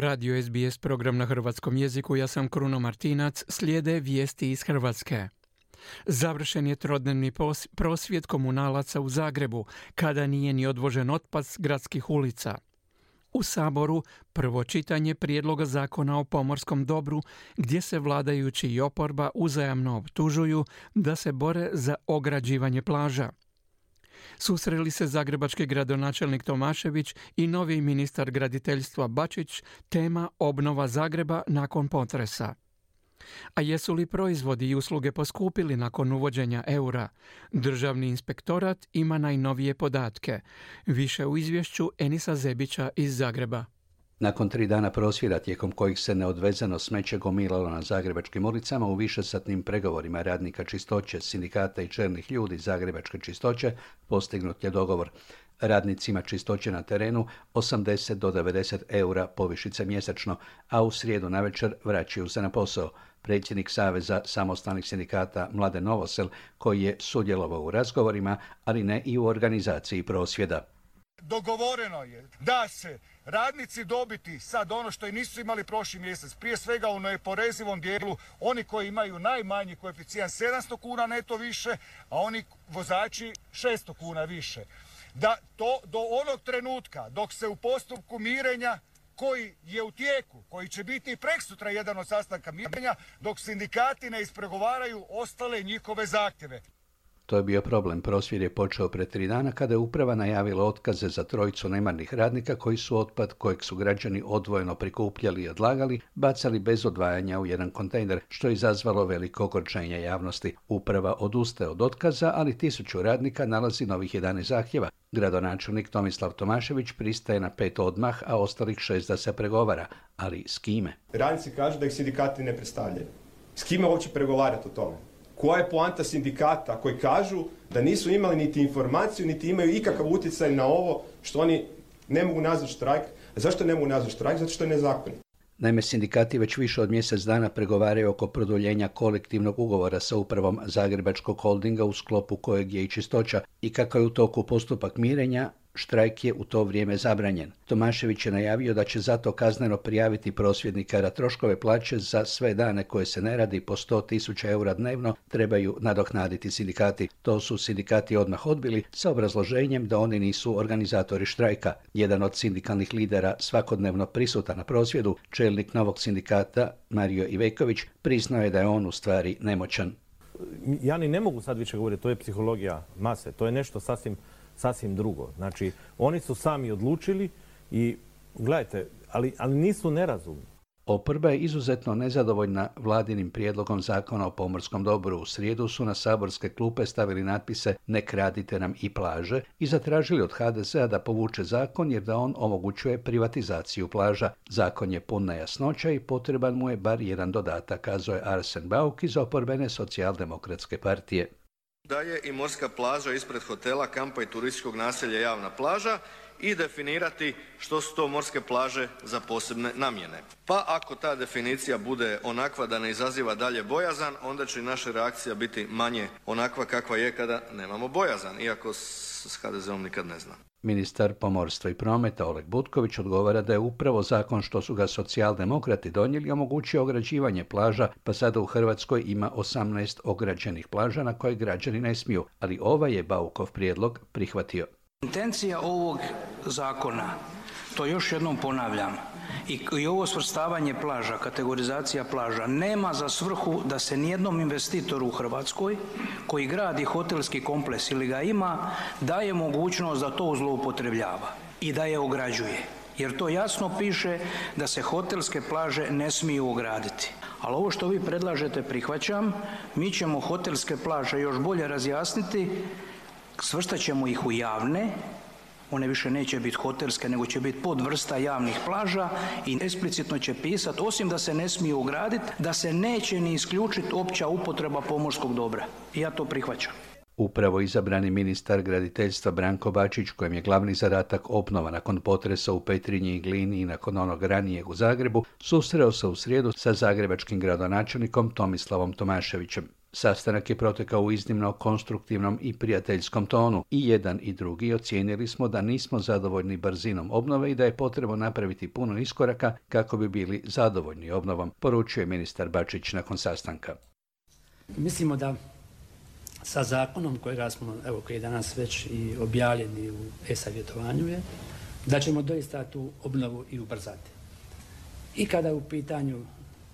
Radio SBS program na hrvatskom jeziku, ja sam Kruno Martinac, slijede vijesti iz Hrvatske. Završen je trodnevni prosvjet komunalaca u Zagrebu, kada nije ni odvožen otpad gradskih ulica. U Saboru prvo čitanje prijedloga zakona o pomorskom dobru, gdje se vladajući i oporba uzajamno optužuju da se bore za ograđivanje plaža. Susreli se zagrebački gradonačelnik Tomašević i novi ministar graditeljstva Bačić, tema obnova Zagreba nakon potresa. A jesu li proizvodi i usluge poskupili nakon uvođenja eura? Državni inspektorat ima najnovije podatke. Više u izvješću Enisa Zebića iz Zagreba. Nakon tri dana prosvjeda tijekom kojih se neodvezano smeće gomilalo na zagrebačkim ulicama u višesatnim pregovorima radnika čistoće, sindikata i čelnih ljudi zagrebačke čistoće postignut je dogovor. Radnicima čistoće na terenu 80 do 90 eura povišice mjesečno, a u srijedu navečer vraćaju se na posao. Predsjednik Saveza samostalnih sindikata Mlade Novosel, koji je sudjelovao u razgovorima, ali ne i u organizaciji prosvjeda. Dogovoreno je da se radnici dobiti sad ono što i nisu imali prošli mjesec, prije svega u neporezivom dijelu, oni koji imaju najmanji koeficijent 700 kuna neto više, a oni vozači 600 kuna više. Da to do onog trenutka dok se u postupku mirenja koji je u tijeku, koji će biti i preksutra jedan od sastanka mirenja, dok sindikati ne ispregovaraju ostale njihove zahtjeve. To je bio problem. Prosvjed je počeo pred tri dana kada je uprava najavila otkaze za trojicu nemarnih radnika koji su otpad kojeg su građani odvojeno prikupljali i odlagali, bacali bez odvajanja u jedan kontejner, što je izazvalo veliko ogorčenje javnosti. Uprava odustaje od otkaza, ali tisuću radnika nalazi novih 11 zahtjeva. Gradonačelnik Tomislav Tomašević pristaje na pet odmah, a ostalih šest da se pregovara. Ali s kime? Radnici kažu da ih sindikati ne predstavljaju. S kime uopće pregovarati o tome? Koja je poanta sindikata koji kažu da nisu imali niti informaciju, niti imaju ikakav utjecaj na ovo što oni ne mogu nazvati štrajk. A zašto ne mogu nazvati štrajk? Zato što je nezakonito. Naime, sindikati već više od mjesec dana pregovaraju oko produljenja kolektivnog ugovora sa upravom Zagrebačkog holdinga u sklopu kojeg je i čistoća i kako je u toku postupak mirenja, Štrajk je u to vrijeme zabranjen. Tomašević je najavio da će zato kazneno prijaviti prosvjednika da troškove plaće za sve dane koje se ne radi po 100 tisuća eura dnevno trebaju nadoknaditi sindikati. To su sindikati odmah odbili sa obrazloženjem da oni nisu organizatori štrajka. Jedan od sindikalnih lidera svakodnevno prisutan na prosvjedu, čelnik novog sindikata Mario Iveković, priznao je da je on u stvari nemoćan. Ja ni ne mogu sad više govoriti, to je psihologija mase, to je nešto sasvim sasvim drugo. Znači, oni su sami odlučili i gledajte, ali, ali nisu nerazumni. Oprba je izuzetno nezadovoljna vladinim prijedlogom zakona o pomorskom dobru. U srijedu su na saborske klupe stavili natpise Ne kradite nam i plaže i zatražili od HDZ-a da povuče zakon jer da on omogućuje privatizaciju plaža. Zakon je pun nejasnoća i potreban mu je bar jedan dodatak, kazao je Arsen Bauk iz oporbene socijaldemokratske partije da je i morska plaža ispred hotela, kampa i turističkog naselja javna plaža i definirati što su to morske plaže za posebne namjene. Pa ako ta definicija bude onakva da ne izaziva dalje bojazan, onda će i naša reakcija biti manje onakva kakva je kada nemamo bojazan, iako s HDZ-om nikad ne znam. Ministar pomorstva i prometa Oleg Butković odgovara da je upravo zakon što su ga socijaldemokrati donijeli omogućio ograđivanje plaža, pa sada u Hrvatskoj ima 18 ograđenih plaža na koje građani ne smiju, ali ovaj je Baukov prijedlog prihvatio. Intencija ovog zakona, to još jednom ponavljam, i ovo svrstavanje plaža, kategorizacija plaža nema za svrhu da se nijednom investitoru u Hrvatskoj koji gradi hotelski kompleks ili ga ima daje mogućnost da to zloupotrebljava i da je ograđuje. Jer to jasno piše da se hotelske plaže ne smiju ograditi. Ali ovo što vi predlažete prihvaćam, mi ćemo hotelske plaže još bolje razjasniti, svrstat ćemo ih u javne one više neće biti hotelske nego će biti podvrsta javnih plaža i eksplicitno će pisati osim da se ne smiju ugraditi da se neće ni isključiti opća upotreba pomorskog dobra. Ja to prihvaćam. Upravo izabrani ministar graditeljstva Branko Bačić, kojem je glavni zadatak obnova nakon potresa u Petrinji i Glini i nakon onog ranijeg u Zagrebu, susreo se u srijedu sa zagrebačkim gradonačelnikom Tomislavom Tomaševićem. Sastanak je protekao u iznimno konstruktivnom i prijateljskom tonu i jedan i drugi ocijenili smo da nismo zadovoljni brzinom obnove i da je potrebno napraviti puno iskoraka kako bi bili zadovoljni obnovom, poručuje ministar Bačić nakon sastanka. Mislimo da sa zakonom kojega smo, evo koji je danas već i objavljeni u e-savjetovanju je, da ćemo doista tu obnovu i ubrzati. I kada u pitanju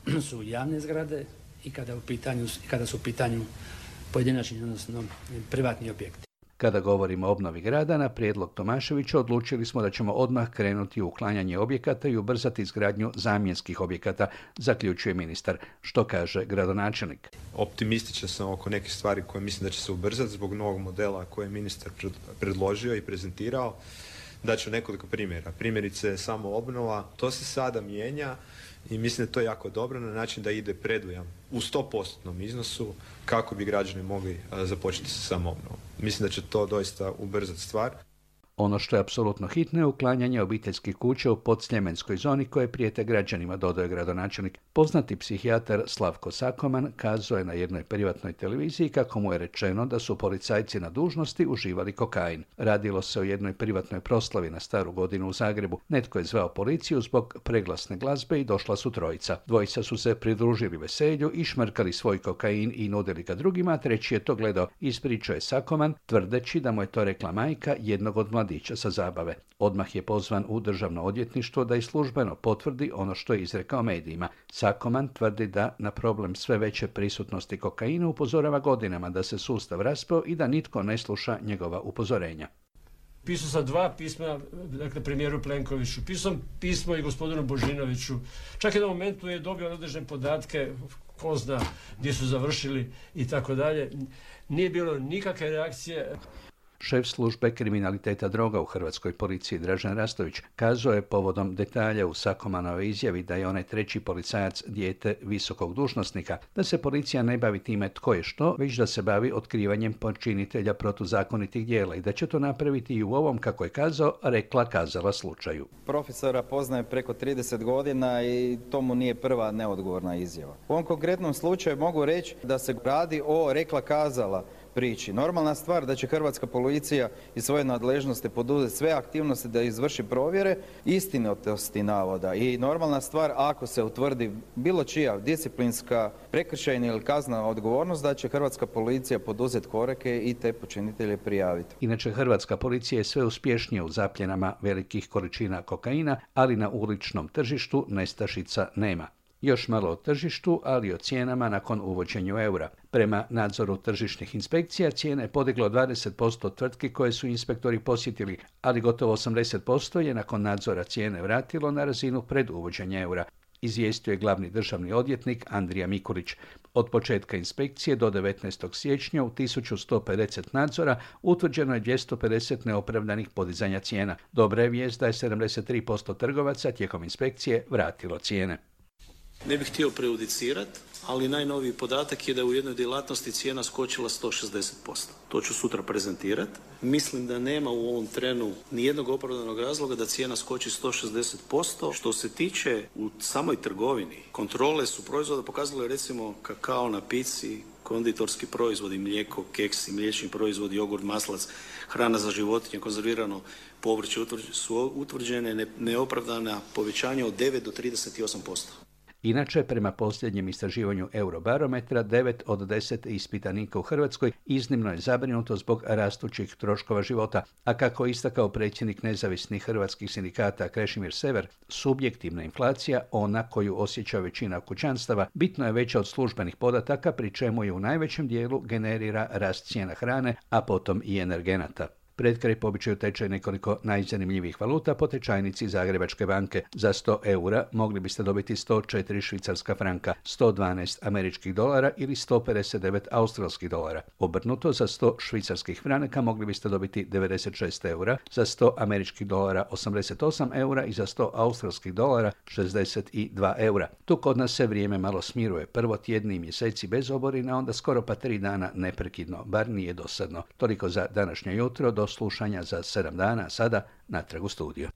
su javne zgrade i kada, u pitanju, kada su u pitanju pojedinačni, odnosno privatni objekti. Kada govorimo o obnovi grada, na prijedlog Tomaševića odlučili smo da ćemo odmah krenuti u uklanjanje objekata i ubrzati izgradnju zamjenskih objekata, zaključuje ministar, što kaže gradonačelnik. Optimističan sam oko nekih stvari koje mislim da će se ubrzati zbog novog modela koje je ministar predložio i prezentirao. Daću nekoliko primjera. Primjerice samo obnova, to se sada mijenja i mislim da to je jako dobro na način da ide predujam u 100% iznosu kako bi građani mogli započeti sa samoobnovom. Mislim da će to doista ubrzati stvar. Ono što je apsolutno hitno je uklanjanje obiteljskih kuća u podsljemenskoj zoni koje prijete građanima, dodaje gradonačelnik. Poznati psihijatar Slavko Sakoman kazao je na jednoj privatnoj televiziji kako mu je rečeno da su policajci na dužnosti uživali kokain. Radilo se o jednoj privatnoj proslavi na staru godinu u Zagrebu. Netko je zvao policiju zbog preglasne glazbe i došla su trojica. Dvojica su se pridružili veselju i šmrkali svoj kokain i nudili ga drugima, a treći je to gledao. Ispričao je Sakoman, tvrdeći da mu je to rekla majka jednog od mladića sa zabave. Odmah je pozvan u državno odvjetništvo da i službeno potvrdi ono što je izrekao medijima. Sakoman tvrdi da na problem sve veće prisutnosti kokaina upozorava godinama da se sustav raspao i da nitko ne sluša njegova upozorenja. Pisao sam dva pisma, dakle, premijeru Plenkoviću, pisao sam pismo i gospodinu Božinoviću. Čak i na momentu je dobio određene podatke, ko zna gdje su završili i tako dalje. Nije bilo nikakve reakcije. Šef službe kriminaliteta droga u Hrvatskoj policiji Dražan Rastović kazao je povodom detalja u Sakomanove izjavi da je onaj treći policajac dijete visokog dužnosnika, da se policija ne bavi time tko je što, već da se bavi otkrivanjem počinitelja protuzakonitih dijela i da će to napraviti i u ovom, kako je kazao, rekla kazala slučaju. Profesora poznaje preko 30 godina i to mu nije prva neodgovorna izjava. U ovom konkretnom slučaju mogu reći da se radi o rekla kazala priči. Normalna stvar da će hrvatska policija iz svoje nadležnosti poduzeti sve aktivnosti da izvrši provjere istinitosti navoda i normalna stvar ako se utvrdi bilo čija disciplinska, prekršajna ili kaznena odgovornost da će hrvatska policija poduzeti koreke i te počinitelje prijaviti. Inače hrvatska policija je sve uspješnija u zapljenama velikih količina kokaina, ali na uličnom tržištu nestašica nema. Još malo o tržištu, ali o cijenama nakon uvođenja eura. Prema nadzoru tržišnih inspekcija cijene je podiglo 20% tvrtki koje su inspektori posjetili, ali gotovo 80% je nakon nadzora cijene vratilo na razinu pred uvođenja eura izvijestio je glavni državni odvjetnik Andrija Mikulić. Od početka inspekcije do 19. siječnja u 1150 nadzora utvrđeno je 250 neopravdanih podizanja cijena. Dobra je vijest da je 73% trgovaca tijekom inspekcije vratilo cijene. Ne bih htio prejudicirati, ali najnoviji podatak je da u jednoj djelatnosti cijena skočila 160%. To ću sutra prezentirati. Mislim da nema u ovom trenu nijednog opravdanog razloga da cijena skoči 160%. Što se tiče u samoj trgovini, kontrole su proizvoda pokazale recimo kakao na pici, konditorski proizvodi, mlijeko, keksi, mliječni proizvodi, jogurt, maslac, hrana za životinje, konzervirano povrće su utvrđene neopravdana povećanja od 9 do 38%. Inače, prema posljednjem istraživanju Eurobarometra, 9 od 10 ispitanika u Hrvatskoj iznimno je zabrinuto zbog rastućih troškova života, a kako istakao predsjednik nezavisnih hrvatskih sindikata Krešimir Sever, subjektivna inflacija, ona koju osjeća većina kućanstava, bitno je veća od službenih podataka, pri čemu je u najvećem dijelu generira rast cijena hrane, a potom i energenata. Pred kraj po tečaj nekoliko najzanimljivih valuta po tečajnici Zagrebačke banke. Za 100 eura mogli biste dobiti 104 švicarska franka, 112 američkih dolara ili 159 australskih dolara. Obrnuto za 100 švicarskih franaka mogli biste dobiti 96 eura, za 100 američkih dolara 88 eura i za 100 australskih dolara 62 eura. Tu kod nas se vrijeme malo smiruje. Prvo tjedni mjeseci bez oborina, onda skoro pa tri dana neprekidno, bar nije dosadno. Toliko za današnje jutro, do slušanja za sedam dana, sada natrag u studiju.